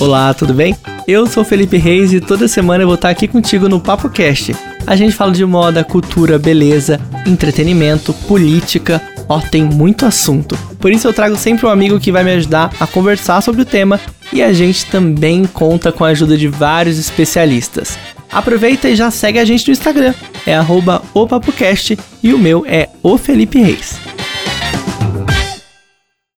Olá, tudo bem? Eu sou Felipe Reis e toda semana eu vou estar aqui contigo no Papo Cast. A gente fala de moda, cultura, beleza, entretenimento, política, ó, tem muito assunto. Por isso eu trago sempre um amigo que vai me ajudar a conversar sobre o tema e a gente também conta com a ajuda de vários especialistas. Aproveita e já segue a gente no Instagram, é opapocast e o meu é o Felipe Reis.